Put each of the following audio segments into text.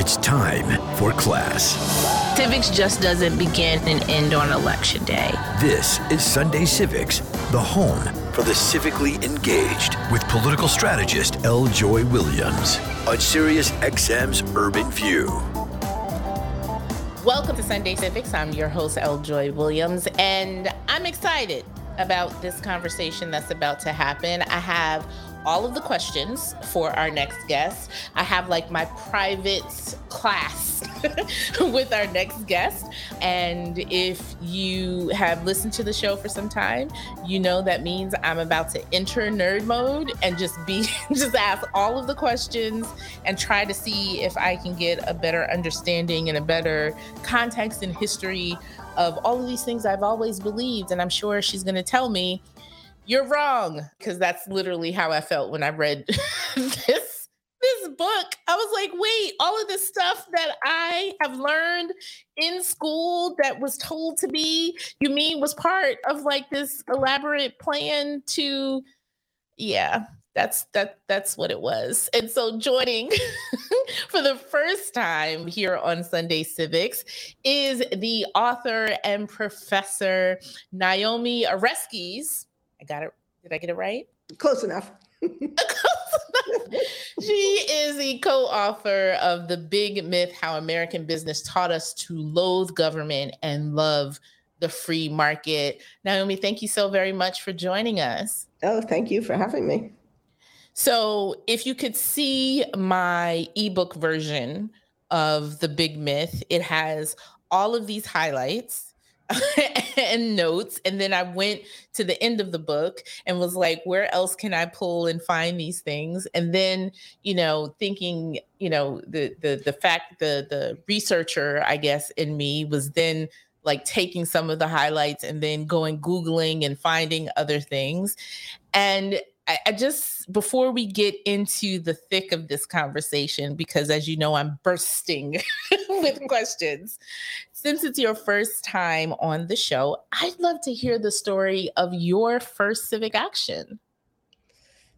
It's time for class. Civics just doesn't begin and end on election day. This is Sunday Civics, the home for the civically engaged with political strategist L. Joy Williams on Sirius XM's Urban View. Welcome to Sunday Civics. I'm your host, L. Joy Williams, and I'm excited about this conversation that's about to happen. I have all of the questions for our next guest. I have like my private class with our next guest. And if you have listened to the show for some time, you know that means I'm about to enter nerd mode and just be just ask all of the questions and try to see if I can get a better understanding and a better context and history of all of these things I've always believed. And I'm sure she's going to tell me you're wrong because that's literally how i felt when i read this this book. I was like wait all of this stuff that i have learned in school that was told to be you mean was part of like this elaborate plan to yeah that's that that's what it was. And so joining for the first time here on sunday civics is the author and professor naomi oreskes I got it. Did I get it right? Close enough. she is the co-author of the big myth how american business taught us to loathe government and love the free market naomi thank you so very much for joining us oh thank you for having me so if you could see my ebook version of the big myth it has all of these highlights and notes. And then I went to the end of the book and was like, where else can I pull and find these things? And then, you know, thinking, you know, the the the fact the the researcher, I guess, in me was then like taking some of the highlights and then going Googling and finding other things. And I, I just before we get into the thick of this conversation, because as you know, I'm bursting with questions. Since it's your first time on the show, I'd love to hear the story of your first civic action.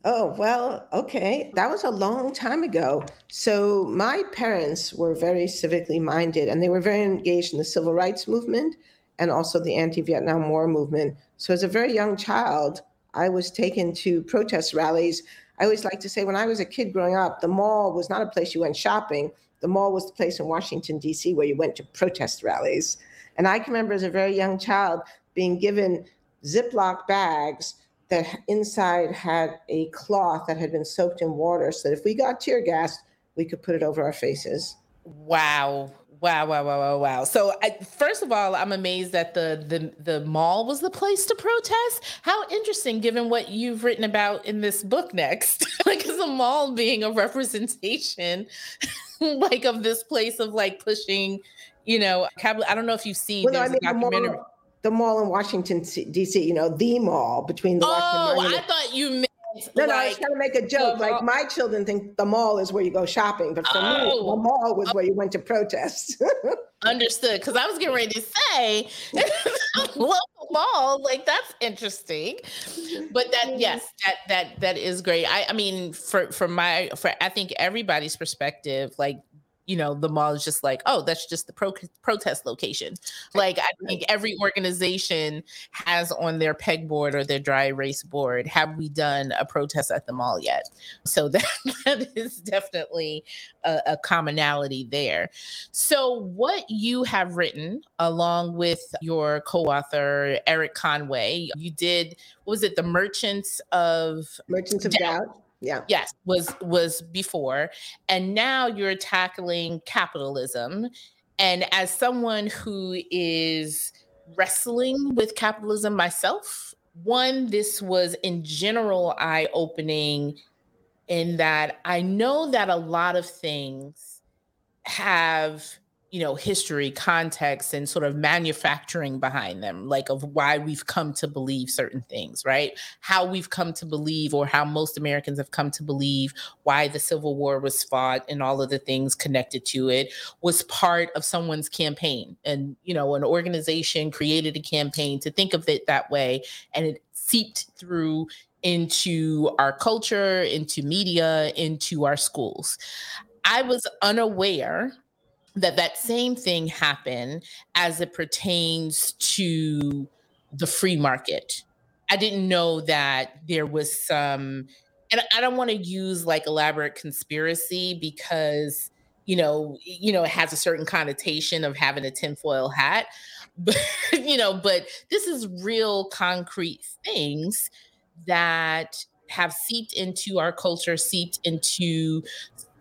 Oh, well, okay. That was a long time ago. So, my parents were very civically minded and they were very engaged in the civil rights movement and also the anti Vietnam War movement. So, as a very young child, I was taken to protest rallies. I always like to say when I was a kid growing up, the mall was not a place you went shopping. The mall was the place in Washington, D.C., where you went to protest rallies. And I can remember as a very young child being given Ziploc bags that inside had a cloth that had been soaked in water so that if we got tear gas, we could put it over our faces. Wow. Wow, wow, wow, wow, wow. So, I, first of all, I'm amazed that the, the the mall was the place to protest. How interesting, given what you've written about in this book next. like, is a mall being a representation, like, of this place of like pushing, you know. I don't know if you've seen well, no, I mean, the mall, the mall in Washington D.C. You know, the mall between the. Oh, I thought you no, no, I was trying to make a joke. Like my children think the mall is where you go shopping, but for oh. me, the mall was where you went to protest. Understood. Because I was getting ready to say local mall, like that's interesting. But that yes, that that that is great. I I mean, for for my for I think everybody's perspective, like you know the mall is just like oh that's just the pro- protest location. Like i think every organization has on their pegboard or their dry erase board have we done a protest at the mall yet? So that, that is definitely a, a commonality there. So what you have written along with your co-author erik conway you did was it the merchants of merchants of doubt, doubt yeah. Yes was was before and now you're tackling capitalism and as someone who is wrestling with capitalism myself one this was in general eye opening in that i know that a lot of things have you know history context and sort of manufacturing behind them like of why we've come to believe certain things right how we've come to believe or how most americans have come to believe why the civil war was fought and all of the things connected to it was part of someone's campaign and you know an organization created a campaign to think of it that way and it seeped through into our culture, into media, into our schools. I was unaware that that same thing happened as it pertains to the free market. I didn't know that there was some, and I don't want to use like elaborate conspiracy because you know, you know, it has a certain connotation of having a tinfoil hat, but you know, but this is real concrete things that have seeped into our culture, seeped into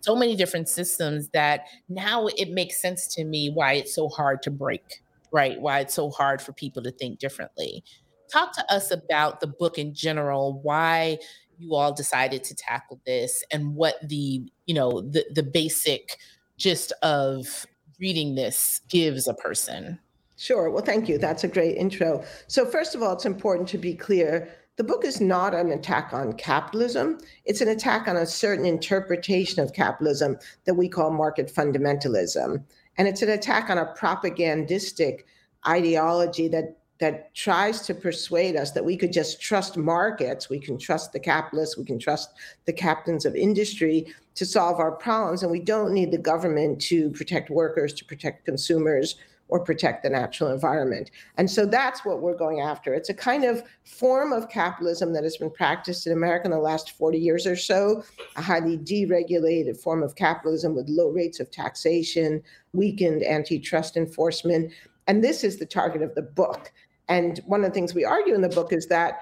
so many different systems that now it makes sense to me why it's so hard to break, right? Why it's so hard for people to think differently. Talk to us about the book in general, why you all decided to tackle this and what the, you know, the the basic gist of reading this gives a person. Sure. Well, thank you. That's a great intro. So, first of all, it's important to be clear the book is not an attack on capitalism. It's an attack on a certain interpretation of capitalism that we call market fundamentalism. And it's an attack on a propagandistic ideology that that tries to persuade us that we could just trust markets, we can trust the capitalists, we can trust the captains of industry to solve our problems, and we don't need the government to protect workers, to protect consumers, or protect the natural environment. And so that's what we're going after. It's a kind of form of capitalism that has been practiced in America in the last 40 years or so, a highly deregulated form of capitalism with low rates of taxation, weakened antitrust enforcement. And this is the target of the book. And one of the things we argue in the book is that,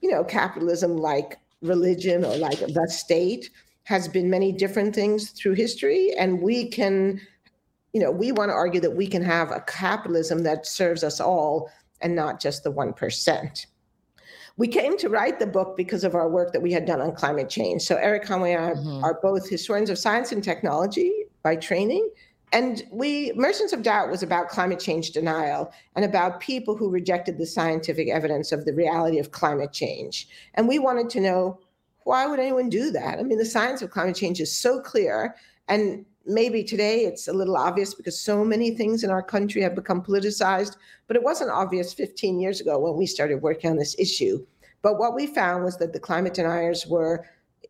you know, capitalism, like religion or like the state, has been many different things through history, and we can you know, we want to argue that we can have a capitalism that serves us all and not just the 1%. We came to write the book because of our work that we had done on climate change. So Erik Conway and I mm-hmm. are both historians of science and technology by training. And we, Merchants of Doubt was about climate change denial and about people who rejected the scientific evidence of the reality of climate change. And we wanted to know why would anyone do that? I mean, the science of climate change is so clear. And maybe today it's a little obvious because so many things in our country have become politicized, but it wasn't obvious 15 years ago when we started working on this issue. But what we found was that the climate deniers were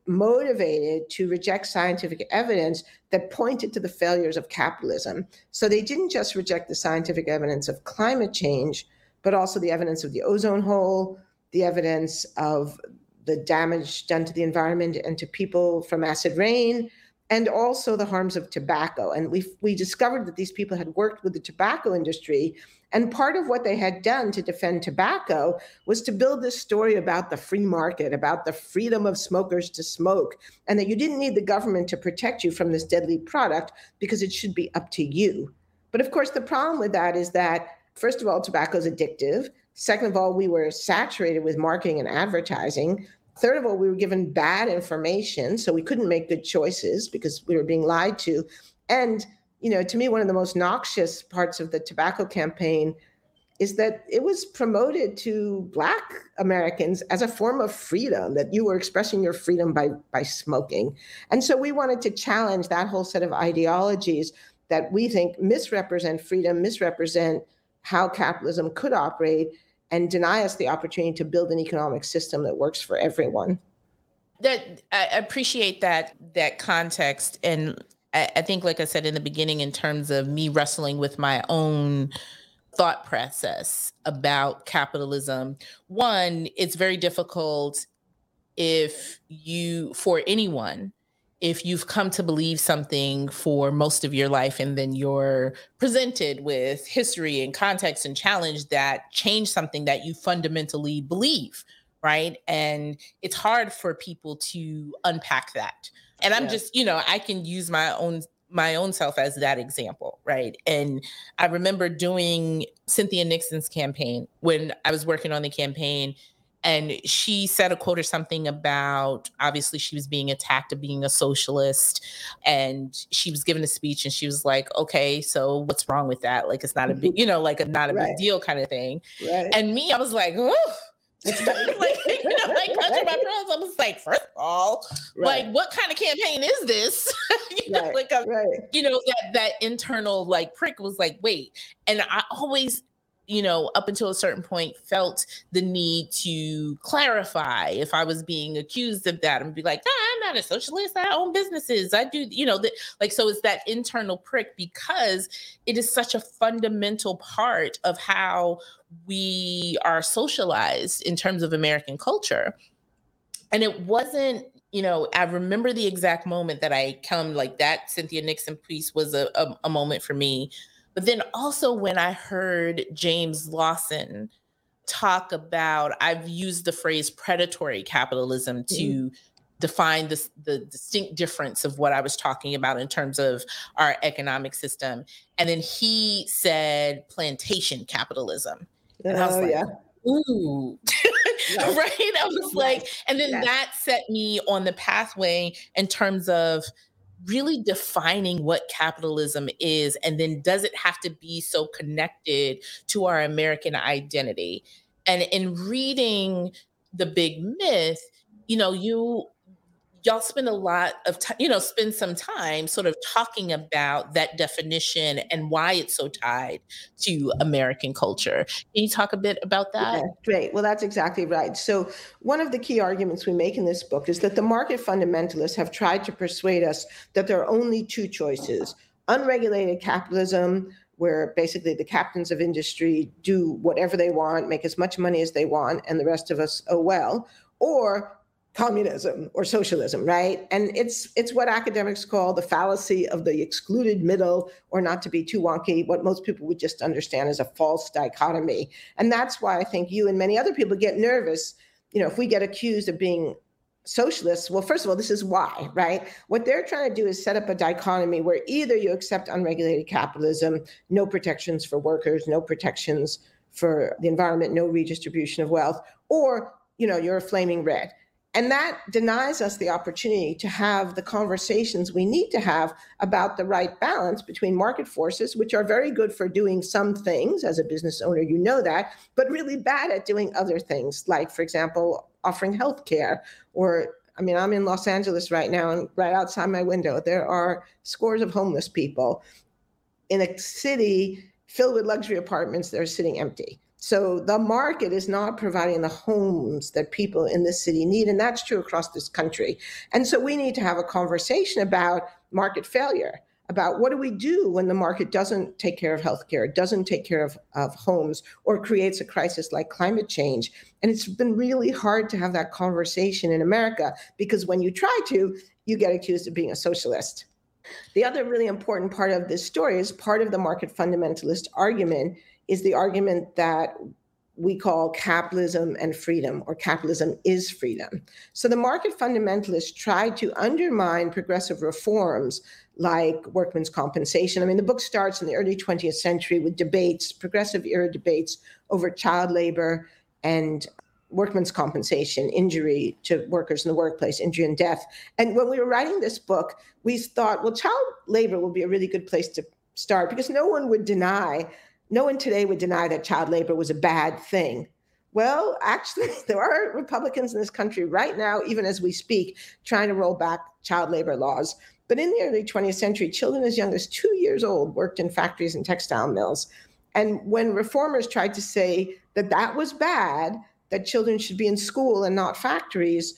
motivated to reject scientific evidence that pointed to the failures of capitalism. So they didn't just reject the scientific evidence of climate change, but also the evidence of the ozone hole, the evidence of the damage done to the environment and to people from acid rain, and also the harms of tobacco. And we we discovered that these people had worked with the tobacco industry, and part of what they had done to defend tobacco was to build this story about the free market, about the freedom of smokers to smoke, and that you didn't need the government to protect you from this deadly product because it should be up to you. But of course, the problem with that is that first of all, tobacco is addictive. Second of all, we were saturated with marketing and advertising. Third of all, we were given bad information, so we couldn't make good choices because we were being lied to. And, you know, to me, one of the most noxious parts of the tobacco campaign is that it was promoted to Black Americans as a form of freedom, that you were expressing your freedom by, by smoking. And so we wanted to challenge that whole set of ideologies that we think misrepresent freedom, misrepresent how capitalism could operate, and deny us the opportunity to build an economic system that works for everyone. That I appreciate that that context, and I, I think, like I said in the beginning, in terms of me wrestling with my own thought process about capitalism. One, it's very difficult if you, for anyone, if you've come to believe something for most of your life and then you're presented with history and context and challenge that change something that you fundamentally believe right and it's hard for people to unpack that and i'm yeah. just you know i can use my own my own self as that example, right? And I remember doing Cynthia Nixon's campaign when I was working on the campaign and she said a quote or something about obviously she was being attacked of being a socialist and she was given a speech and she was like okay so what's wrong with that like it's not a big you know like a not a right. big deal kind of thing right. and me i was like oh like, you know, like touching my pearls. I was like, first of all, right. like, what kind of campaign is this? you know, right. like, a, right. you know, that that internal like prick was like, wait. And I always you know, up until a certain point, felt the need to clarify if I was being accused of that and be like, I'm not a socialist. I own businesses. I do, you know, that like, so it's that internal prick because it is such a fundamental part of how we are socialized in terms of American culture. And it wasn't you know, I remember the exact moment that I come like that Cynthia Nixon piece was a, a, a moment for me but then also when I heard James Lawson talk about, I've used the phrase predatory capitalism to mm-hmm. define this, the distinct difference of what I was talking about in terms of our economic system. And then he said plantation capitalism. And I was oh, like, yeah. ooh. Yes. right? I was yes. like, and then yes. that set me on the pathway in terms of really defining what capitalism is and then does it have to be so connected to our american identity? And in reading the big myth you know you y'all spend a lot of time, you know, spend some time sort of talking about that definition and why it's so tied to American culture. Can you talk a bit about that? Yeah, great. Well, that's exactly right. So, one of the key arguments we make in this book is that the market fundamentalists have tried to persuade us that there are only two choices unregulated capitalism where basically the captains of industry do whatever they want, make as much money as they want, and the rest of us, oh well, or communism or socialism right? And it's it's what academics call the fallacy of the excluded middle or not to be too wonky what most people would just understand as a false dichotomy. And that's why i think you and many other people get nervous you know if we get accused of being socialists. Well first of all this is why right? What they're trying to do is set up a dichotomy where either you accept unregulated capitalism no protections for workers no protections for the environment no redistribution of wealth or you know you're a flaming red and that denies us the opportunity to have the conversations we need to have about the right balance between market forces, which are very good for doing some things. As a business owner, you know that, but really bad at doing other things, like, for example, offering health care. Or, I mean, I'm in Los Angeles right now, and right outside my window, there are scores of homeless people in a city filled with luxury apartments that are sitting empty. So the market is not providing the homes that people in this city need. And that's true across this country. And so we need to have a conversation about market failure, about what do we do when the market doesn't take care of healthcare, doesn't take care of, of homes, or creates a crisis like climate change. And it's been really hard to have that conversation in America because when you try to, you get accused of being a socialist. The other really important part of this story is part of the market fundamentalist argument is the argument that we call capitalism and freedom, or capitalism is freedom. So the market fundamentalists tried to undermine progressive reforms like workmen's compensation. I mean, the book starts in the early 20th century with debates, progressive era debates over child labor and workmen's compensation, injury to workers in the workplace, injury and death. And when we were writing this book, we thought, well, child labor will be a really good place to start because no one would deny no one today would deny that child labor was a bad thing. Well, actually, there are Republicans in this country right now, even as we speak, trying to roll back child labor laws. But in the early 20th century, children as young as two years old worked in factories and textile mills. And when reformers tried to say that that was bad, that children should be in school and not factories,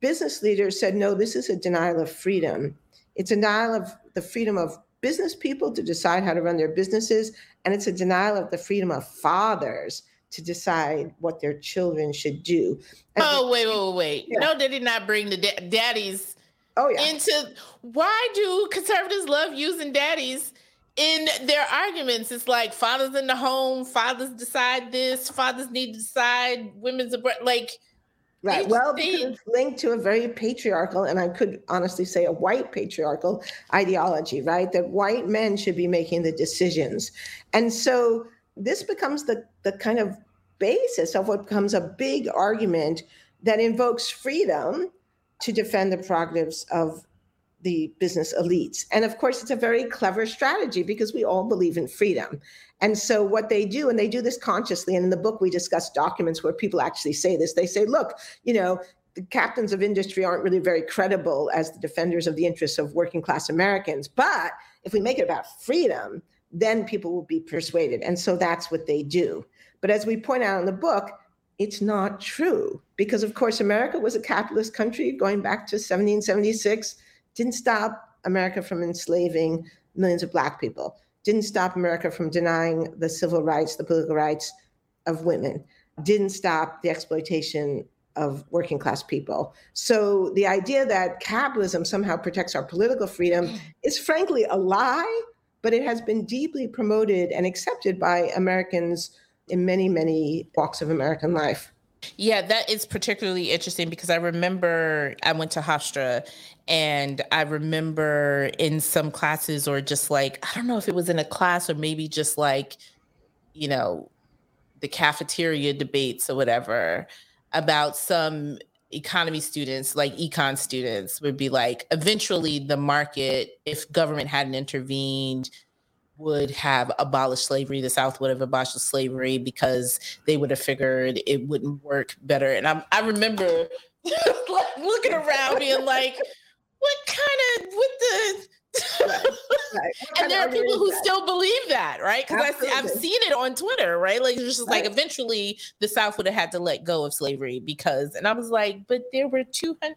business leaders said, no, this is a denial of freedom. It's a denial of the freedom of business people to decide how to run their businesses, and it's a denial of the freedom of fathers to decide what their children should do. And oh, wait, wait, wait. Yeah. No, they did not bring the da- daddies oh, yeah. into why do conservatives love using daddies? in their arguments, it's like fathers in the home, fathers decide this, fathers need to decide women's like Right. Well, it's linked to a very patriarchal, and I could honestly say a white patriarchal ideology, right? That white men should be making the decisions. And so this becomes the, the kind of basis of what becomes a big argument that invokes freedom to defend the prerogatives of the business elites. And of course, it's a very clever strategy because we all believe in freedom. And so, what they do, and they do this consciously, and in the book, we discuss documents where people actually say this. They say, look, you know, the captains of industry aren't really very credible as the defenders of the interests of working class Americans. But if we make it about freedom, then people will be persuaded. And so that's what they do. But as we point out in the book, it's not true because, of course, America was a capitalist country going back to 1776, didn't stop America from enslaving millions of Black people, didn't stop America from denying the civil rights, the political rights of women, didn't stop the exploitation of working class people. So the idea that capitalism somehow protects our political freedom is frankly a lie, but it has been deeply promoted and accepted by Americans in many, many walks of American life. Yeah, that is particularly interesting because I remember I went to Hofstra and I remember in some classes or just like, I don't know if it was in a class or maybe just like, you know, the cafeteria debates or whatever about some economy students like econ students would be like eventually the market if government hadn't intervened would have abolished slavery the south would have abolished slavery because they would have figured it wouldn't work better and i i remember looking around being like what kind of what the right, right. and there are people who still believe that, right? Because I've seen it on Twitter, right? Like it's just right. like eventually the South would have had to let go of slavery because, and I was like, but there were two hundred,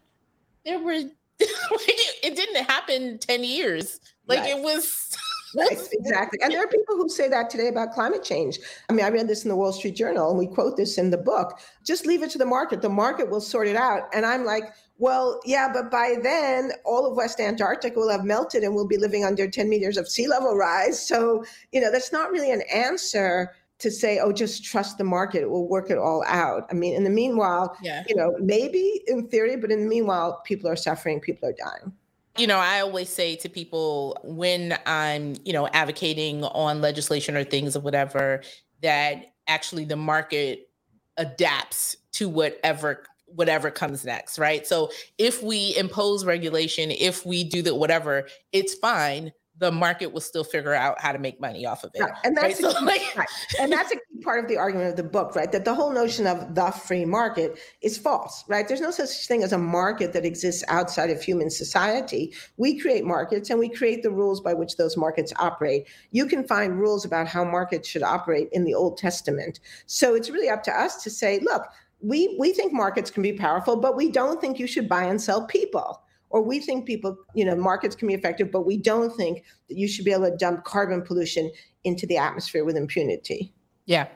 there were, like it, it, didn't happen ten years, like it was. Right, exactly. And there are people who say that today about climate change. I mean, I read this in the Wall Street Journal and we quote this in the book. Just leave it to the market. The market will sort it out. And I'm like, well, yeah, but by then, all of West Antarctica will have melted and we'll be living under 10 meters of sea level rise. So, you know, that's not really an answer to say, oh, just trust the market, it will work it all out. I mean, in the meanwhile, yeah. you know, maybe in theory, but in the meanwhile, people are suffering, people are dying. You know, I always say to people when I'm, you know, advocating on legislation or things or whatever, that actually the market adapts to whatever whatever comes next, right? So if we impose regulation, if we do that, whatever, it's fine. The market will still figure out how to make money off of it. Right. And that's right? so, like, right. and that's part of the argument of the book, right? That the whole notion of the free market is false, right? There's no such thing as a market that exists outside of human society. We create markets and we create the rules by which those markets operate. You can find rules about how markets should operate in the Old Testament. So it's really up to us to say, look, we we think markets can be powerful, but we don't think you should buy and sell people. Or we think people, you know, markets can be effective, but we don't think that you should be able to dump carbon pollution into the atmosphere with impunity. Yeah.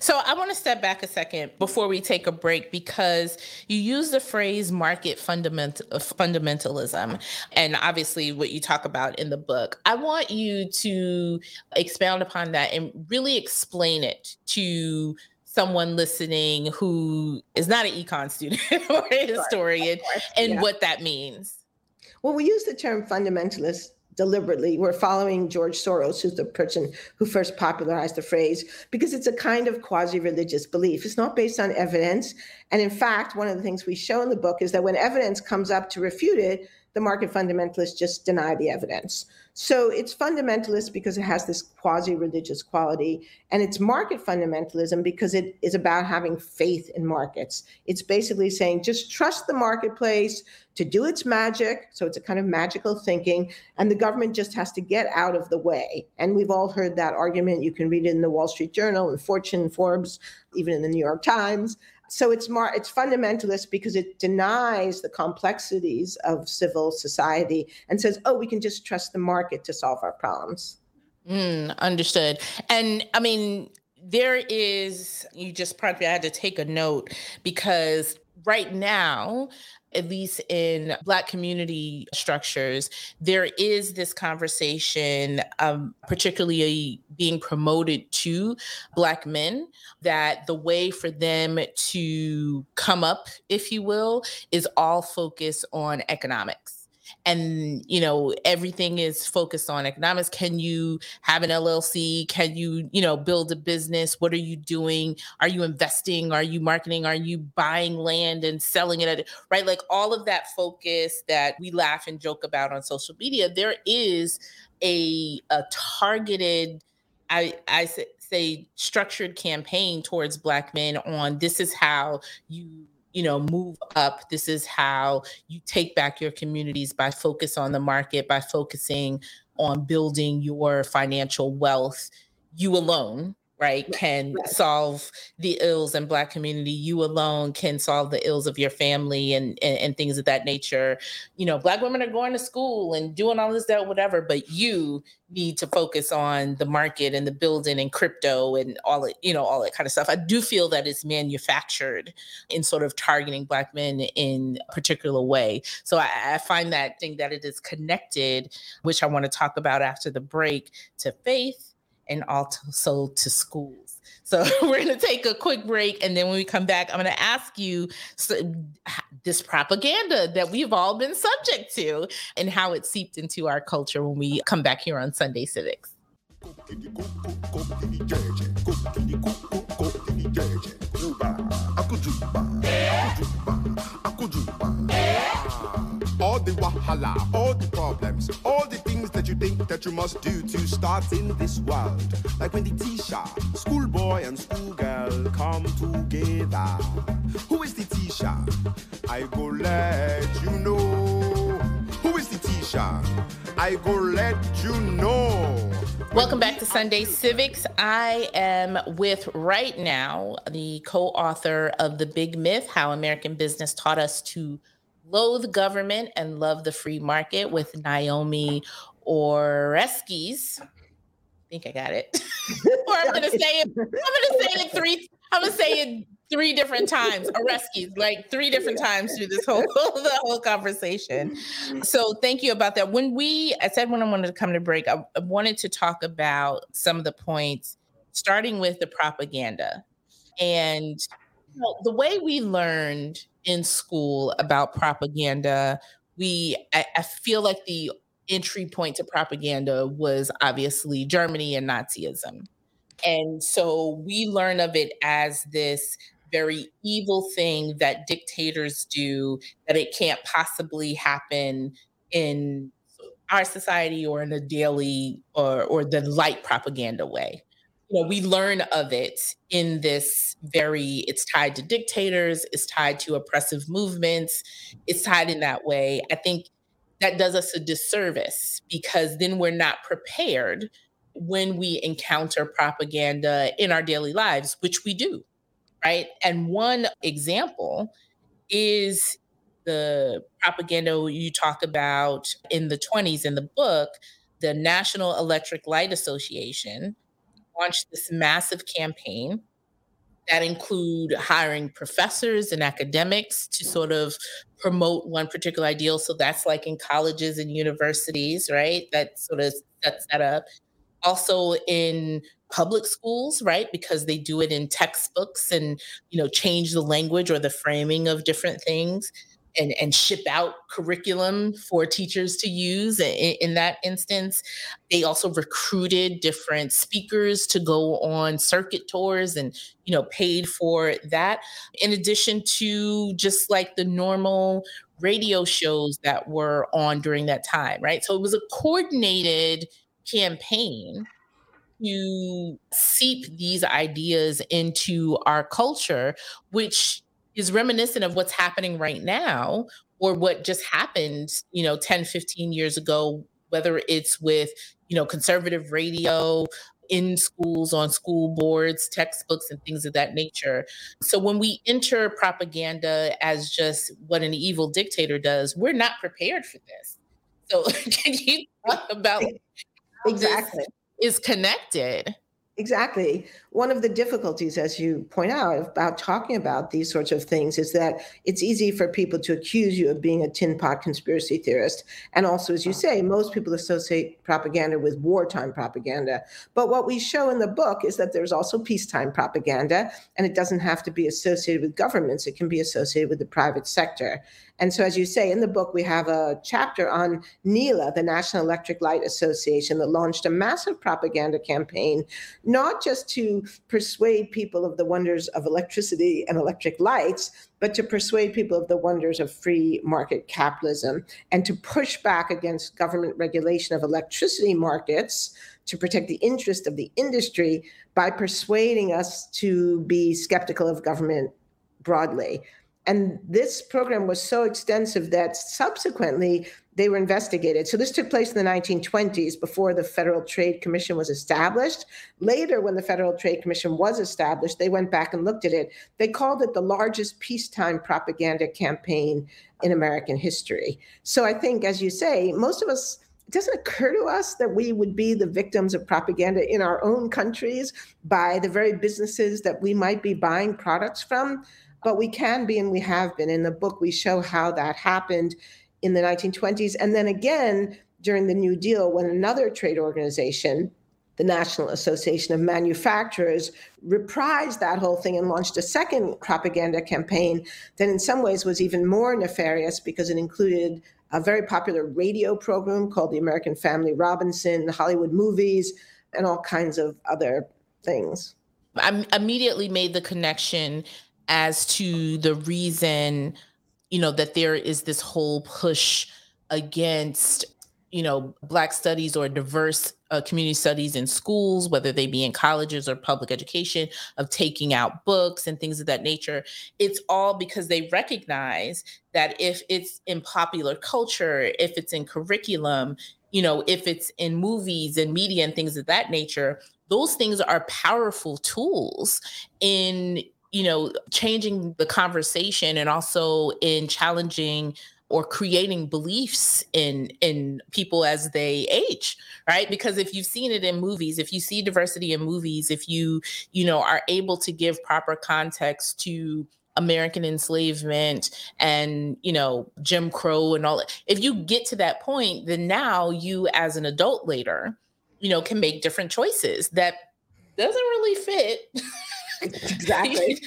So I want to step back a second before we take a break because you use the phrase market fundamental fundamentalism and obviously what you talk about in the book. I want you to expound upon that and really explain it to someone listening who is not an econ student or a historian and yeah. what that means? Well, we use the term fundamentalist deliberately. We're following George Soros, who's the person who first popularized the phrase, because it's a kind of quasi religious belief. It's not based on evidence. And in fact, one of the things we show in the book is that when evidence comes up to refute it, the market fundamentalists just deny the evidence. So it's fundamentalist because it has this quasi religious quality, and it's market fundamentalism because it is about having faith in markets. It's basically saying just trust the marketplace to do its magic. So it's a kind of magical thinking, and the government just has to get out of the way. And we've all heard that argument. You can read it in the Wall Street Journal and Fortune, Forbes, even in the New York Times. So it's more it's fundamentalist because it denies the complexities of civil society and says, "Oh, we can just trust the market to solve our problems." Mm, understood. And I mean, there is you just probably I had to take a note because right now at least in Black community structures, there is this conversation, um, particularly being promoted to Black men, that the way for them to come up, if you will, is all focused on economics and you know everything is focused on economics. Can you have an llc can you you know build a business? What are you doing? Are you investing? Are you marketing? Are you buying land and selling it at, right? Like all of that focus that we laugh and joke about on social media there is a a targeted i i say structured campaign towards black men on this is how you you know move up. This is how you take back your communities by focus on the market by focusing on building your financial wealth you alone right can solve the ills in black community you alone can solve the ills of your family and, and, and things of that nature. You know black women are going to school and doing all this that whatever but you need to focus on the market and the building and crypto and all it you know all that kind of stuff. I do feel that it's manufactured in sort of targeting black men in a particular way. So i, I find that thing that it is connected which i want to talk about after the break to faith and also to schools. So we're going to take a quick break. And then when we come back, I'm going to ask you so, this propaganda that we've all been subject to and how it seeped into our culture when we come back here on Sunday Civics. All the wahala, all the problems, all the things that you think that you must do to start in this world. Like when the teacher, schoolboy and schoolgirl come together. Who is the teacher? I go let you know. Who is the teacher? I go let you know. Welcome back to Sunday Civics. I am with right now the co author of The Big Myth How American Business Taught Us to Loathe Government and Love the Free Market with Naomi Oreskes. I think I got it. or I'm gonna say it. I'm gonna say it three. I'm gonna say it three different times. Oreskes, like three different times through this whole the whole conversation. So thank you about that. When we, I said when I wanted to come to break, I, I wanted to talk about some of the points, starting with the propaganda and the way we learned in school about propaganda. We, I, I feel like the entry point to propaganda was obviously Germany and Nazism. And so we learn of it as this very evil thing that dictators do, that it can't possibly happen in our society or in a daily or, or the light propaganda way. You know, we learn of it in this very, it's tied to dictators, it's tied to oppressive movements, it's tied in that way. I think that does us a disservice because then we're not prepared when we encounter propaganda in our daily lives, which we do, right? And one example is the propaganda you talk about in the 20s in the book. The National Electric Light Association launched this massive campaign that include hiring professors and academics to sort of promote one particular ideal. So that's like in colleges and universities, right? That sort of sets that up. Also in public schools, right? Because they do it in textbooks and, you know, change the language or the framing of different things and, and ship out curriculum for teachers to use in, in, that instance. They also recruited different speakers to go on circuit tours and, you know, paid for that. In addition to just like the normal radio shows that were on during that time, right? So it was a coordinated campaign to seep these ideas into our culture, which is reminiscent of what's happening right now or what just happened, you know, 10, 15 years ago, whether it's with, you know, conservative radio in schools, on school boards, textbooks, and things of that nature. So when we enter propaganda as just what an evil dictator does, we're not prepared for this. So can you talk about exactly is connected? Exactly. One of the difficulties, as you point out, about talking about these sorts of things is that it's easy for people to accuse you of being a tin pot conspiracy theorist. And also, as you say, most people associate propaganda with wartime propaganda. But what we show in the book is that there's also peacetime propaganda, and it doesn't have to be associated with governments, it can be associated with the private sector. And so, as you say in the book, we have a chapter on NELA, the National Electric Light Association, that launched a massive propaganda campaign, not just to persuade people of the wonders of electricity and electric lights, but to persuade people of the wonders of free market capitalism and to push back against government regulation of electricity markets to protect the interest of the industry by persuading us to be skeptical of government broadly. And this program was so extensive that subsequently they were investigated. So this took place in the 1920s before the Federal Trade Commission was established. Later, when the Federal Trade Commission was established, they went back and looked at it. They called it the largest peacetime propaganda campaign in American history. So I think, as you say, most of us it doesn't occur to us that we would be the victims of propaganda in our own countries by the very businesses that we might be buying products from. But we can be, and we have been. In the book, we show how that happened in the 1920s. And then again, during the New Deal, when another trade organization, the National Association of Manufacturers, reprised that whole thing and launched a second propaganda campaign that, in some ways, was even more nefarious because it included a very popular radio program called The American Family Robinson, Hollywood movies, and all kinds of other things. I immediately made the connection as to the reason you know, that there is this whole push against you know black studies or diverse uh, community studies in schools whether they be in colleges or public education of taking out books and things of that nature. It's all because they recognize that if it's in popular culture if it's in curriculum you know if it's in movies and media and things of that nature those things are powerful tools in you know, changing the conversation and also in challenging or creating beliefs in in people as they age right because if you've seen it in movies if you see diversity in movies if you you know are able to give proper context to American enslavement and you know Jim Crow and all that. If you get to that point, then now you as an adult later, you know, can make different choices that doesn't really fit exactly.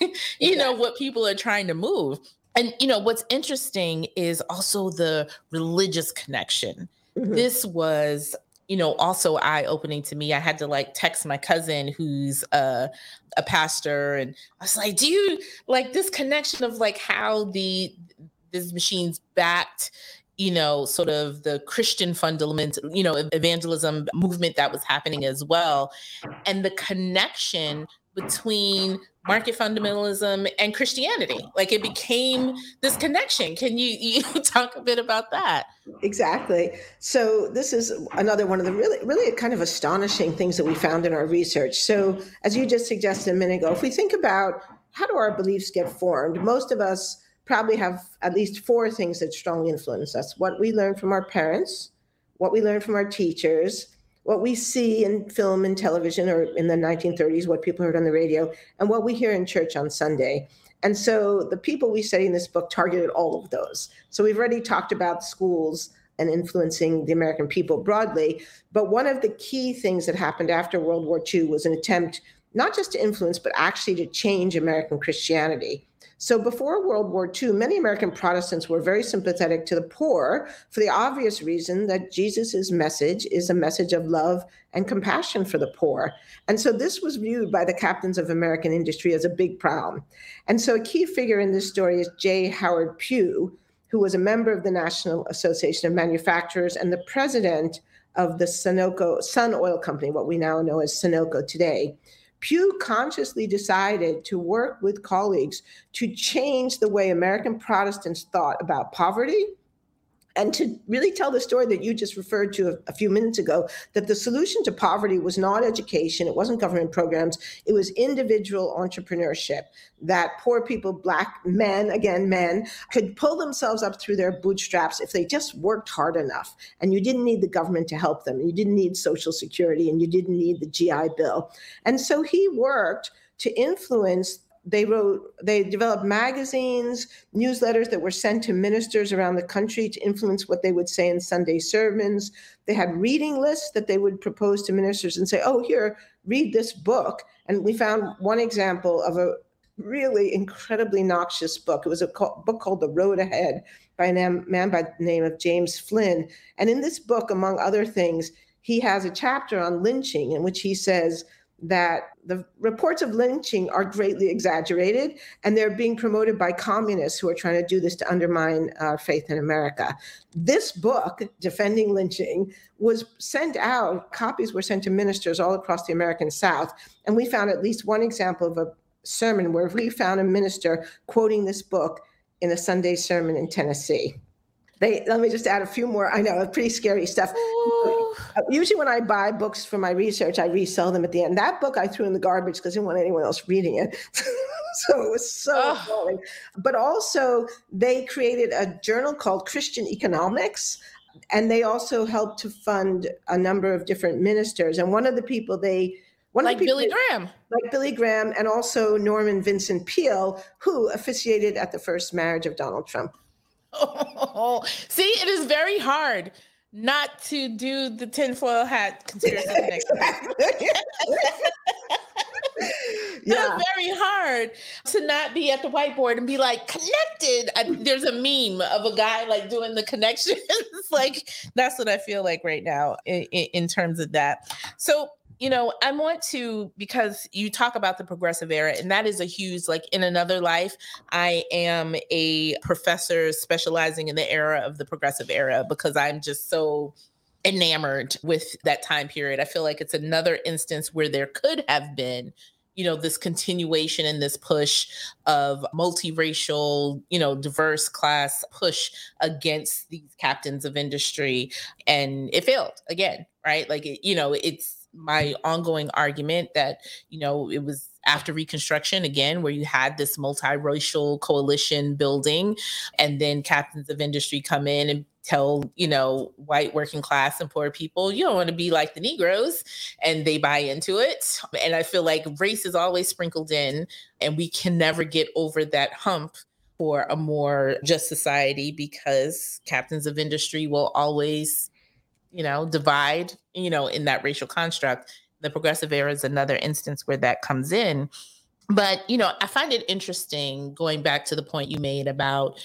you know, what people are trying to move. And, you know, what's interesting is also the religious connection. Mm-hmm. This was, you know, also eye opening to me. I had to like text my cousin who's a, a pastor, and I was like, do you like this connection of like how the, these machines backed, you know, sort of the Christian fundamental, you know, evangelism movement that was happening as well. And the connection between market fundamentalism and Christianity. Like it became this connection. Can you, you talk a bit about that? Exactly. So this is another one of the really, really kind of astonishing things that we found in our research. So as you just suggested a minute ago, if we think about how do our beliefs get formed, most of us probably have at least four things that strongly influence us: what we learn from our parents, what we learn from our teachers, what we see in film and television or in the 1930s, what people heard on the radio, and what we hear in church on Sunday. And so the people we study in this book targeted all of those. So we've already talked about schools and influencing the American people broadly. But one of the key things that happened after World War II was an attempt not just to influence, but actually to change American Christianity. So before World War II, many American Protestants were very sympathetic to the poor for the obvious reason that Jesus' message is a message of love and compassion for the poor. And so this was viewed by the captains of American industry as a big problem. And so a key figure in this story is J. Howard Pew, who was a member of the National Association of Manufacturers and the president of the Sunoco Sun Oil Company, what we now know as Sunoco today. Pew consciously decided to work with colleagues to change the way American Protestants thought about poverty and to really tell the story that you just referred to a, a, few minutes ago that the solution to poverty was not education it wasn't government programs it was individual entrepreneurship that poor people black men again men could pull themselves up through their bootstraps if they just worked hard enough. And you didn't need the government to help them you didn't need social security and you didn't need the gi bill. And so he worked to influence they wrote they developed magazines newsletters that were sent to ministers around the country to influence what they would say in sunday sermons. They had reading lists that they would propose to ministers and say oh here read this book. And we found one example of a really incredibly noxious book. It was a book called the road ahead by a man by the name of james flynn. And in this book among other things he has a chapter on lynching in which he says that the reports of lynching are greatly exaggerated and they're being promoted by communists who are trying to do this to undermine our faith in America. This book, Defending Lynching, was sent out, copies were sent to ministers all across the American South. And we found at least one example of a sermon where we found a minister quoting this book in a Sunday sermon in Tennessee. They let me just add a few more. I know, pretty scary stuff. Ooh. Uh, usually, when I buy books for my research, I resell them at the end. That book I threw in the garbage because I didn't want anyone else reading it. so it was so oh. But also, they created a journal called Christian Economics and they also helped to fund a number of different ministers. And one of the people they one like the Billy Graham, like Billy Graham, and also Norman Vincent Peale, who officiated at the first marriage of Donald Trump. Oh, see, it is very hard not to do the tinfoil hat conspiracy yeah. very hard to not be at the whiteboard and be like connected. I, there's a meme of a guy like doing the connections. like that's what I feel like right now in, in terms of that. So you know, I want to because you talk about the progressive era, and that is a huge, like in another life, I am a professor specializing in the era of the progressive era because I'm just so enamored with that time period. I feel like it's another instance where there could have been you know this continuation and this push of multiracial you know diverse class push against these captains of industry and it failed again right like it, you know it's my ongoing argument that you know it was after reconstruction again where you had this multiracial coalition building and then captains of industry come in and tell you know white working class and poor people you don't want to be like the negroes and they buy into it. And i feel like race is always sprinkled in and we can never get over that hump for a more just society because captains of industry will always you know divide you know in that racial construct the progressive era is another instance where that comes in. But you know i find it interesting going back to the point you made about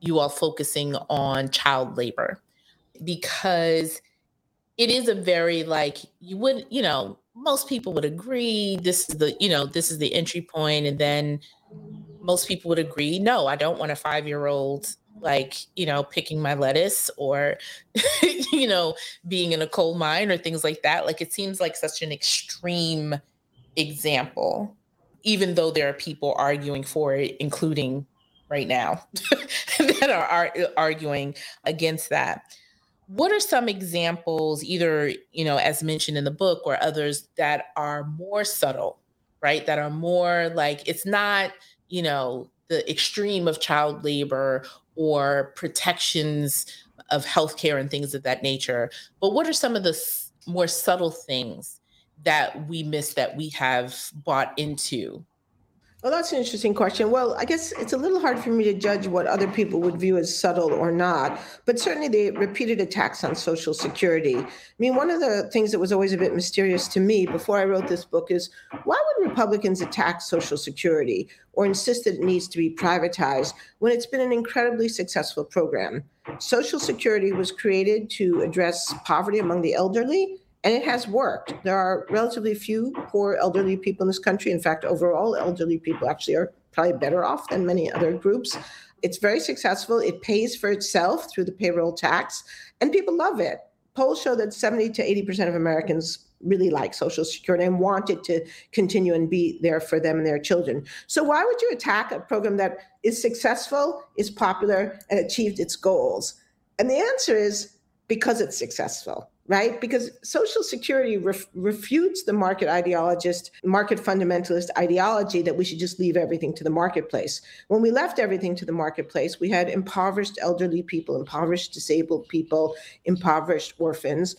you all focusing on child labor because it is a very like you would you know most people would agree this is the you know this is the entry point and then most people would agree no i don't want a five year old like you know picking my lettuce or you know being in a coal mine or things like that like it seems like such an extreme example even though there are people arguing for it including right now that are, are uh, arguing against that. What are some examples, either you know, as mentioned in the book, or others that are more subtle, right? That are more like it's not, you know, the extreme of child labor or protections of healthcare and things of that nature. But what are some of the s- more subtle things that we miss that we have bought into well, that's an interesting question. Well, I guess it's a little hard for me to judge what other people would view as subtle or not, but certainly the repeated attacks on Social Security. I mean, one of the things that was always a bit mysterious to me before I wrote this book is why would Republicans attack Social Security or insist that it needs to be privatized when it's been an incredibly successful program? Social Security was created to address poverty among the elderly and it has worked. There are relatively few poor elderly people in this country. In fact, overall, elderly people actually are probably better off than many other groups. It's very successful. It pays for itself through the payroll tax, and people love it. Polls show that 70 to 80% of Americans really like Social Security and want it to continue and be there for them and their children. So, why would you attack a program that is successful, is popular, and achieved its goals? And the answer is because it's successful right? Because Social Security ref- refutes the market ideologist, market fundamentalist ideology that we should just leave everything to the marketplace. When we left everything to the marketplace, we had impoverished elderly people, impoverished disabled people, impoverished orphans.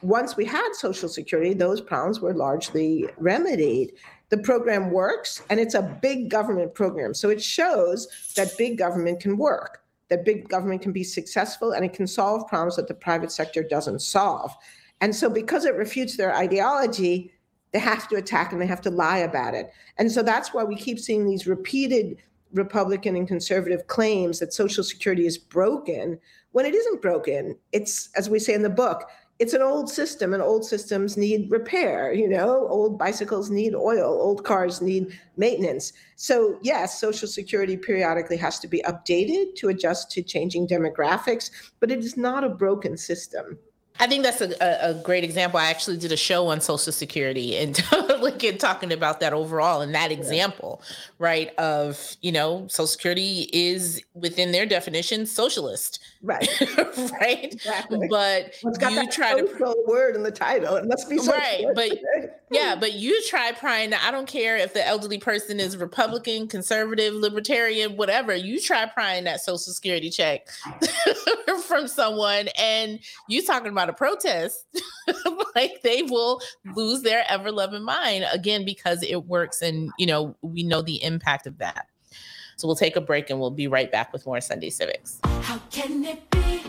Once we had Social Security, those problems were largely remedied. The program works, and it's a big government program. So it shows that big government can work that big government can be successful and it can solve problems that the private sector doesn't solve. And so, because it refutes their ideology, they have to attack and they have to lie about it. And so, that's why we keep seeing these repeated Republican and conservative claims that Social Security is broken when it isn't broken. It's, as we say in the book, it's an old system and old systems need repair you know? Old bicycles need oil old cars need maintenance. So yes social security periodically has to be updated to adjust to changing demographics but it is not a broken system I think that's a, a, great example. I actually did a show on Social Security and like talking about that overall and that example, yeah. right? Of you know, Social Security is within their definition socialist, right? right. Exactly. But well, you try to word in the title. It must be socialist. right. But yeah, but you try prying. I don't care if the elderly person is Republican, conservative, libertarian, whatever. You try prying that Social Security check from someone, and you talking about a protest, like they will lose their ever loving mind again because it works, and you know we know the impact of that. So we'll take a break, and we'll be right back with more Sunday Civics. How can it be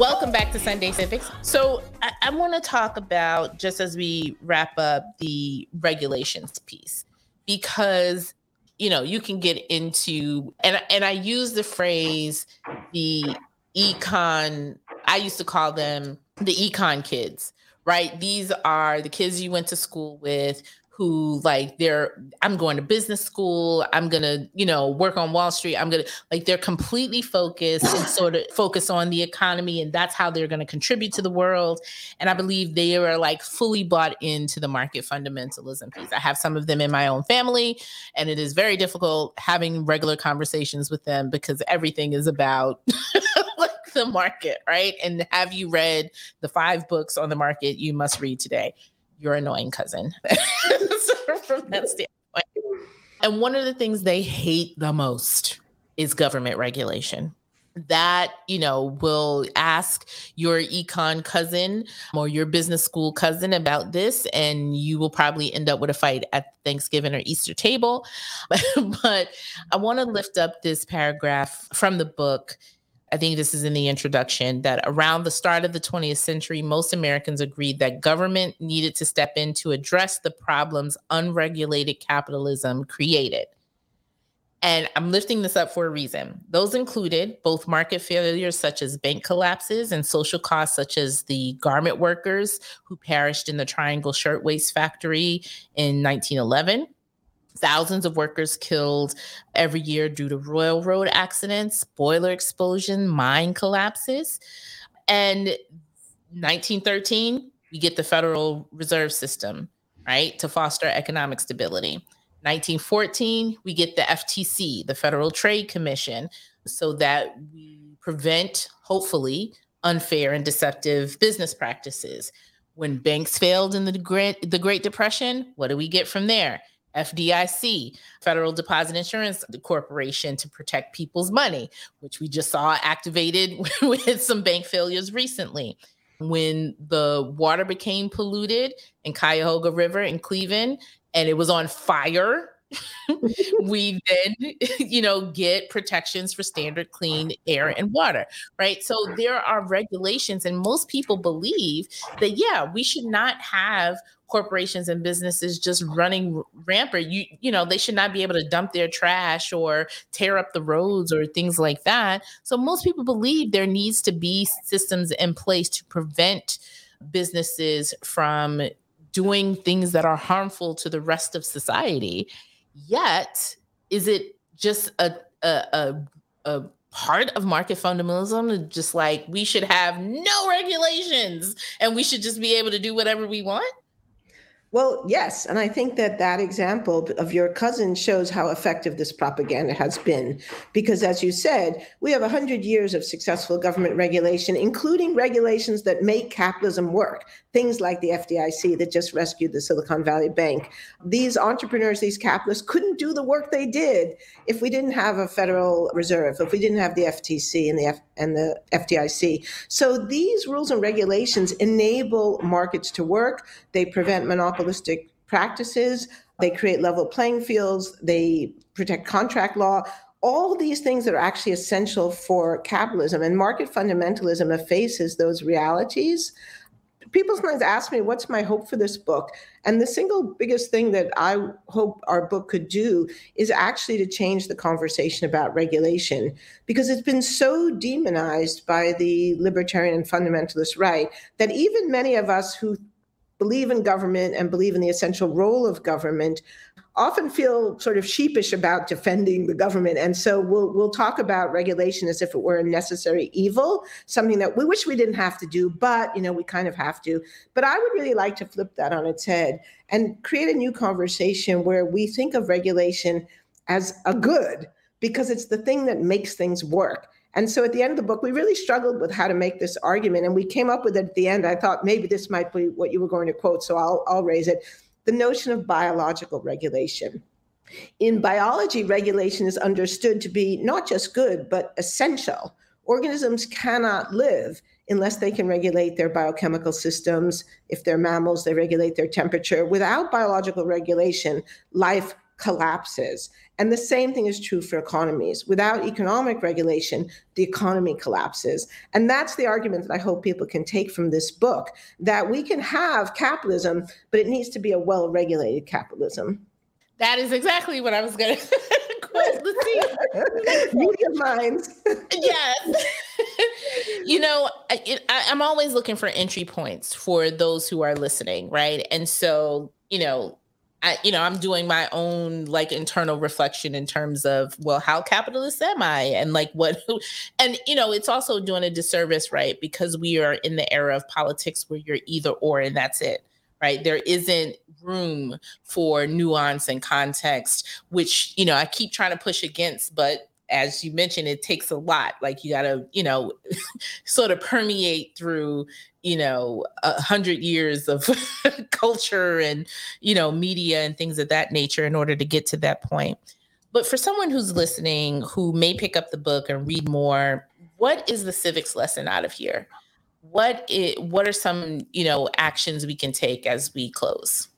Welcome back to Sunday Civics. So, I, I want to talk about just as we wrap up the regulations piece, because you know you can get into and and I use the phrase the econ. I used to call them the econ kids, right? These are the kids you went to school with who like they're i'm going to business school. I'm going to you know work on wall street. I'm going to like they're completely focused and sort of focus on the economy and that's how they're going to contribute to the world. And i believe they are like fully bought into the market fundamentalism piece. I have some of them in my own family and it is very difficult having regular conversations with them because everything is about like the market right? And have you read the five books on the market you must read today? Your annoying cousin from that standpoint. And one of the things they hate the most is government regulation. That, you know, will ask your econ cousin or your business school cousin about this, and you will probably end up with a fight at Thanksgiving or Easter table. but I want to lift up this paragraph from the book I think this is in the introduction, that around the start of the 20th century, most Americans agreed that government needed to step in to address the problems unregulated capitalism created. And I'm lifting this up for a reason. Those included both market failures, such as bank collapses, and social costs, such as the garment workers who perished in the Triangle Shirtwaist Factory in 1911 thousands of workers killed every year due to railroad accidents, boiler explosion, mine collapses. And 1913, we get the Federal Reserve System, right, to foster economic stability. 1914, we get the FTC, the Federal Trade Commission, so that we prevent, hopefully, unfair and deceptive business practices. When banks failed in the Great, the Great Depression, what do we get from there? FDIC, Federal Deposit Insurance Corporation, to protect people's money, which we just saw activated with some bank failures recently. When the water became polluted in Cuyahoga River in Cleveland and it was on fire we then you know get protections for standard clean air and water right? So there are regulations and most people believe that yeah we should not have corporations and businesses just running rampant. You you know they should not be able to dump their trash or tear up the roads or things like that. So most people believe there needs to be systems in place to prevent businesses from doing things that are harmful to the rest of society Yet, is it just a a a, a part of market fundamentalism just like we should have no regulations and we should just be able to do whatever we want well, yes. And I think that that example of your cousin shows how effective this propaganda has been. Because as you said, we have 100 years of successful government regulation, including regulations that make capitalism work, things like the FDIC that just rescued the Silicon Valley Bank. These entrepreneurs, these capitalists couldn't do the work they did if we didn't have a Federal Reserve, if we didn't have the FTC and the, F- and the FDIC. So these rules and regulations enable markets to work, they prevent monopoly practices, they create level playing fields, they protect contract law. All these things that are actually essential for capitalism and market fundamentalism effaces those realities people sometimes ask me, what's my hope for this book? And the single biggest thing that I hope our book could do is actually to change the conversation about regulation because it's been so demonized by the libertarian and fundamentalist right that even many of us who believe in government and believe in the essential role of government often feel sort of sheepish about defending the government. And so we'll we'll talk about regulation as if it were a necessary evil something that we wish we didn't have to do but you know we kind of have to. But i would really like to flip that on its head and create a new conversation where we think of regulation as a good because it's the thing that makes things work and so at the end of the book, we really struggled with how to make this argument. And we came up with it at the end. I thought maybe this might be what you were going to quote, so I'll, I'll raise it the notion of biological regulation. In biology, regulation is understood to be not just good, but essential. Organisms cannot live unless they can regulate their biochemical systems. If they're mammals, they regulate their temperature. Without biological regulation, life collapses. And the same thing is true for economies. Without economic regulation, the economy collapses. And that's the argument that I hope people can take from this book that we can have capitalism, but it needs to be a well regulated capitalism. That is exactly what I was going to quote. Let's see. Media minds. yes. you know, I, I'm always looking for entry points for those who are listening, right? And so, you know, I, you know, I'm doing my own like internal reflection in terms of, well, how capitalist am I? And like what, and you know, it's also doing a disservice, right? Because we are in the era of politics where you're either or and that's it, right? There isn't room for nuance and context, which, you know, I keep trying to push against, but as you mentioned, it takes a lot. Like you got to, you know, sort of permeate through, you know, a hundred years of culture and, you know, media and things of that nature in order to get to that point. But for someone who's listening who may pick up the book and read more, what is the civics lesson out of here? What it, what are some, you know, actions we can take as we close?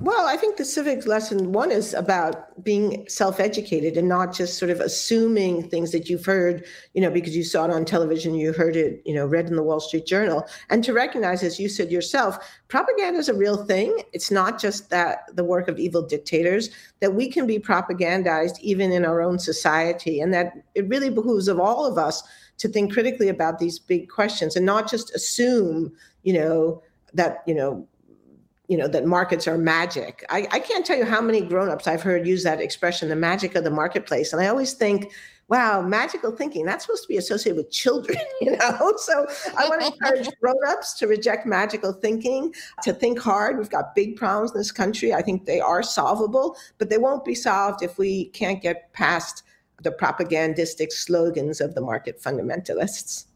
Well, I think the civic lesson one is about being self-educated and not just sort of assuming things that you've heard, you know, because you saw it on television, you heard it, you know, read in the Wall Street Journal, and to recognize, as you said yourself, propaganda is a real thing. It's not just that the work of evil dictators that we can be propagandized even in our own society, and that it really behooves of all of us to think critically about these big questions and not just assume, you know, that you know you know that markets are magic. I, I can't tell you how many grown-ups i've heard use that expression the magic of the marketplace and i always think wow magical thinking that's supposed to be associated with children you know? So i want to encourage grown-ups to reject magical thinking to think hard. We've got big problems in this country. I think they are solvable but they won't be solved if we can't get past the propagandistic slogans of the market fundamentalists.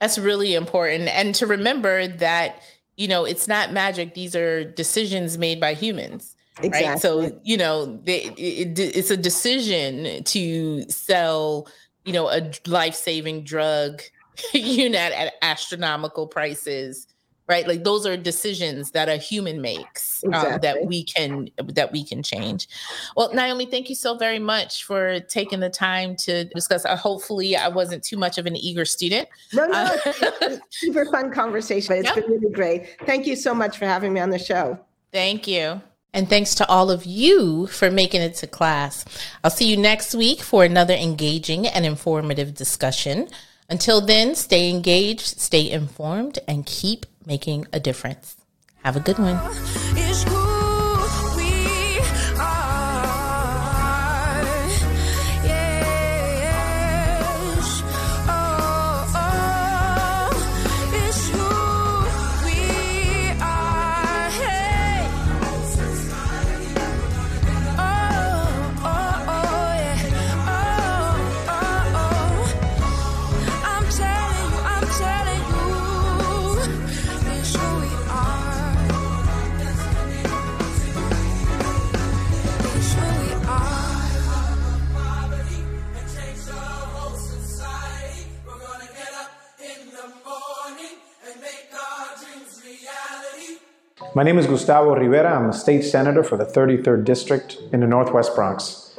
That's really important and to remember that you know, it's not magic. These are decisions made by humans. Exactly. Right. So, you know, they, it, it's a decision to sell, you know, a life saving drug you unit at astronomical prices right like those are decisions that a human makes exactly. um, that we can that we can change well naomi thank you so very much for taking the time to discuss uh, hopefully i wasn't too much of an eager student no no uh, super fun conversation It's yep. been really great thank you so much for having me on the show thank you and thanks to all of you for making it to class. I'll see you next week for another engaging and informative discussion. Until then, stay engaged, stay informed, and keep making a difference. Have a good one. My name is Gustavo Rivera. I'm a state senator for the 33rd District in the Northwest Bronx.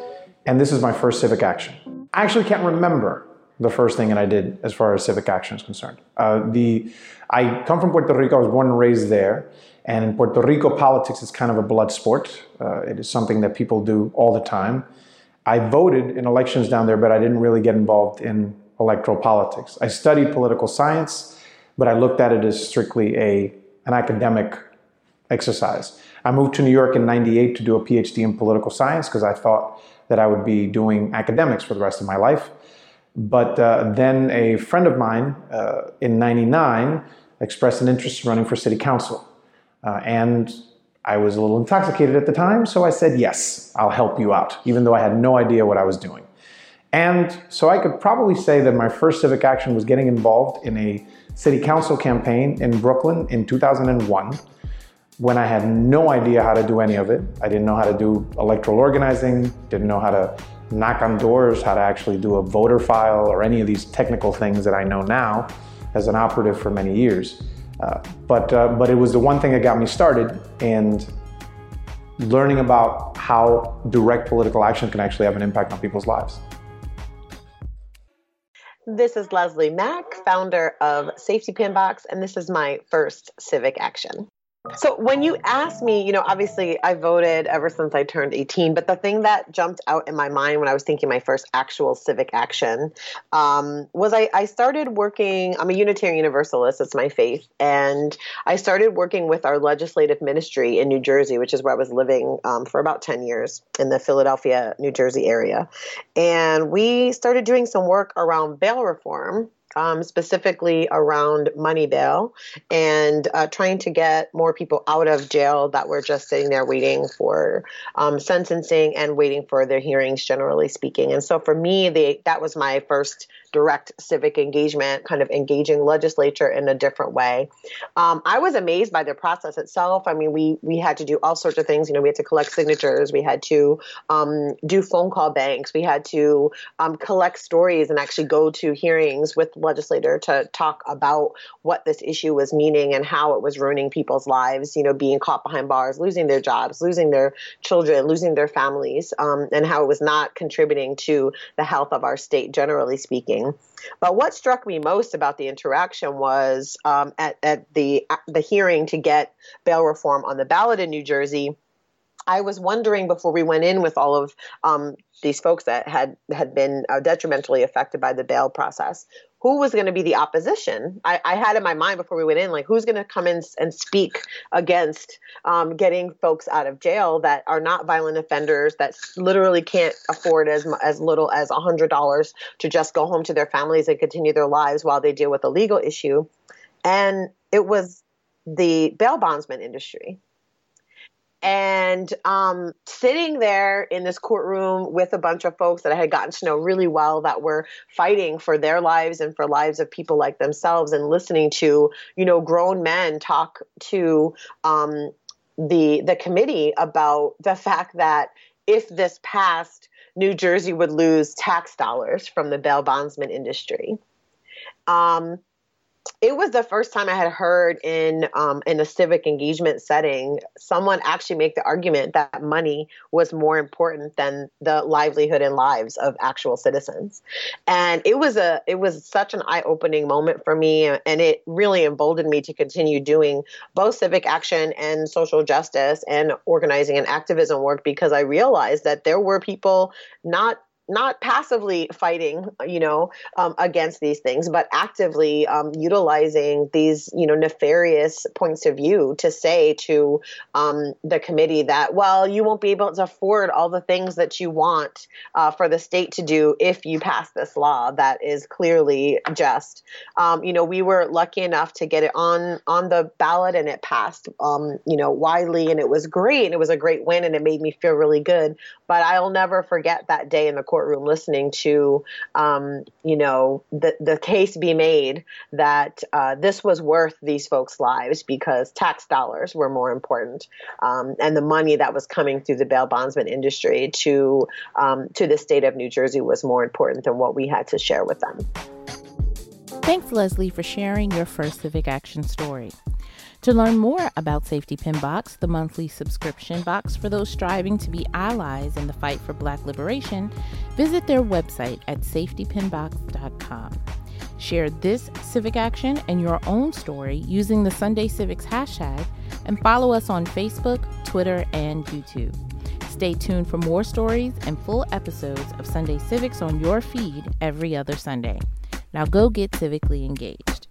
And this is my first civic action. I actually can't remember the first thing that I did as far as civic action is concerned. Uh, the I come from Puerto Rico. I was born and raised there, and in Puerto Rico, politics is kind of a blood sport. Uh, it is something that people do all the time. I voted in elections down there, but I didn't really get involved in electoral politics. I studied political science, but I looked at it as strictly a an academic exercise. I moved to New York in 98 to do a PhD in political science because I thought that I would be doing academics for the rest of my life. But uh, then a friend of mine uh, in 99 expressed an interest in running for city council. Uh, and I was a little intoxicated at the time, so I said, Yes, I'll help you out, even though I had no idea what I was doing. And so I could probably say that my first civic action was getting involved in a city council campaign in Brooklyn in 2001 when I had no idea how to do any of it. I didn't know how to do electoral organizing, didn't know how to knock on doors, how to actually do a voter file, or any of these technical things that I know now as an operative for many years. Uh, but, uh, but it was the one thing that got me started and learning about how direct political action can actually have an impact on people's lives. This is Leslie Mac, founder of Safety Pin Box, and this is my first civic action. So when you asked me, you know, obviously I voted ever since I turned 18, but the thing that jumped out in my mind when I was thinking my first actual civic action um, was I, I started working, I'm a Unitarian Universalist, it's my faith, and I started working with our legislative ministry in New Jersey, which is where I was living um, for about 10 years in the Philadelphia, New Jersey area. And we started doing some work around bail reform um, specifically around money bail and uh, trying to get more people out of jail that were just sitting there waiting for um, sentencing and waiting for their hearings, generally speaking. And so for me, they, that was my first direct civic engagement, kind of engaging legislature in a different way. Um, I was amazed by the process itself. I mean, we we had to do all sorts of things. You know, we had to collect signatures, we had to um, do phone call banks, we had to um, collect stories and actually go to hearings with legislator to talk about what this issue was meaning and how it was ruining people's lives. You know, being caught behind bars, losing their jobs, losing their children, losing their families, um, and how it was not contributing to the health of our state, generally speaking. But what struck me most about the interaction was um, at, at the the hearing to get bail reform on the ballot in New Jersey. I was wondering before we went in with all of um, these folks that had had been uh, detrimentally affected by the bail process who was going to be the opposition. I, I, had in my mind before we went in, like, who's going to come in and speak against um, getting folks out of jail that are not violent offenders, that literally can't afford as, as little as $100 to just go home to their families and continue their lives while they deal with a legal issue. And it was the bail bondsman industry and um, sitting there in this courtroom with a bunch of folks that I had gotten to know really well that were fighting for their lives and for lives of people like themselves, and listening to you know grown men talk to um, the the committee about the fact that if this passed, New Jersey would lose tax dollars from the bail bondsman industry. Um, it was the first time I had heard in um, in a civic engagement setting someone actually make the argument that money was more important than the livelihood and lives of actual citizens, and it was a it was such an eye opening moment for me, and it really emboldened me to continue doing both civic action and social justice and organizing and activism work because I realized that there were people not not passively fighting, you know, um, against these things, but actively um, utilizing these, you know, nefarious points of view to say to um, the committee that, well, you won't be able to afford all the things that you want uh, for the state to do if you pass this law that is clearly just. Um, you know, we were lucky enough to get it on on the ballot, and it passed, um, you know, widely, and it was great, and it was a great win, and it made me feel really good. But I'll never forget that day in the courtroom listening to, um, you know, the, the case be made that uh, this was worth these folks' lives because tax dollars were more important, um, and the money that was coming through the bail bondsman industry to um, to the state of New Jersey was more important than what we had to share with them. Thanks, Leslie, for sharing your first civic action story. To learn more about Safety Pin Box, the monthly subscription box for those striving to be allies in the fight for Black liberation, visit their website at safetypinbox.com. Share this civic action and your own story using the Sunday Civics hashtag and follow us on Facebook, Twitter, and YouTube. Stay tuned for more stories and full episodes of Sunday Civics on your feed every other Sunday. Now go get civically engaged.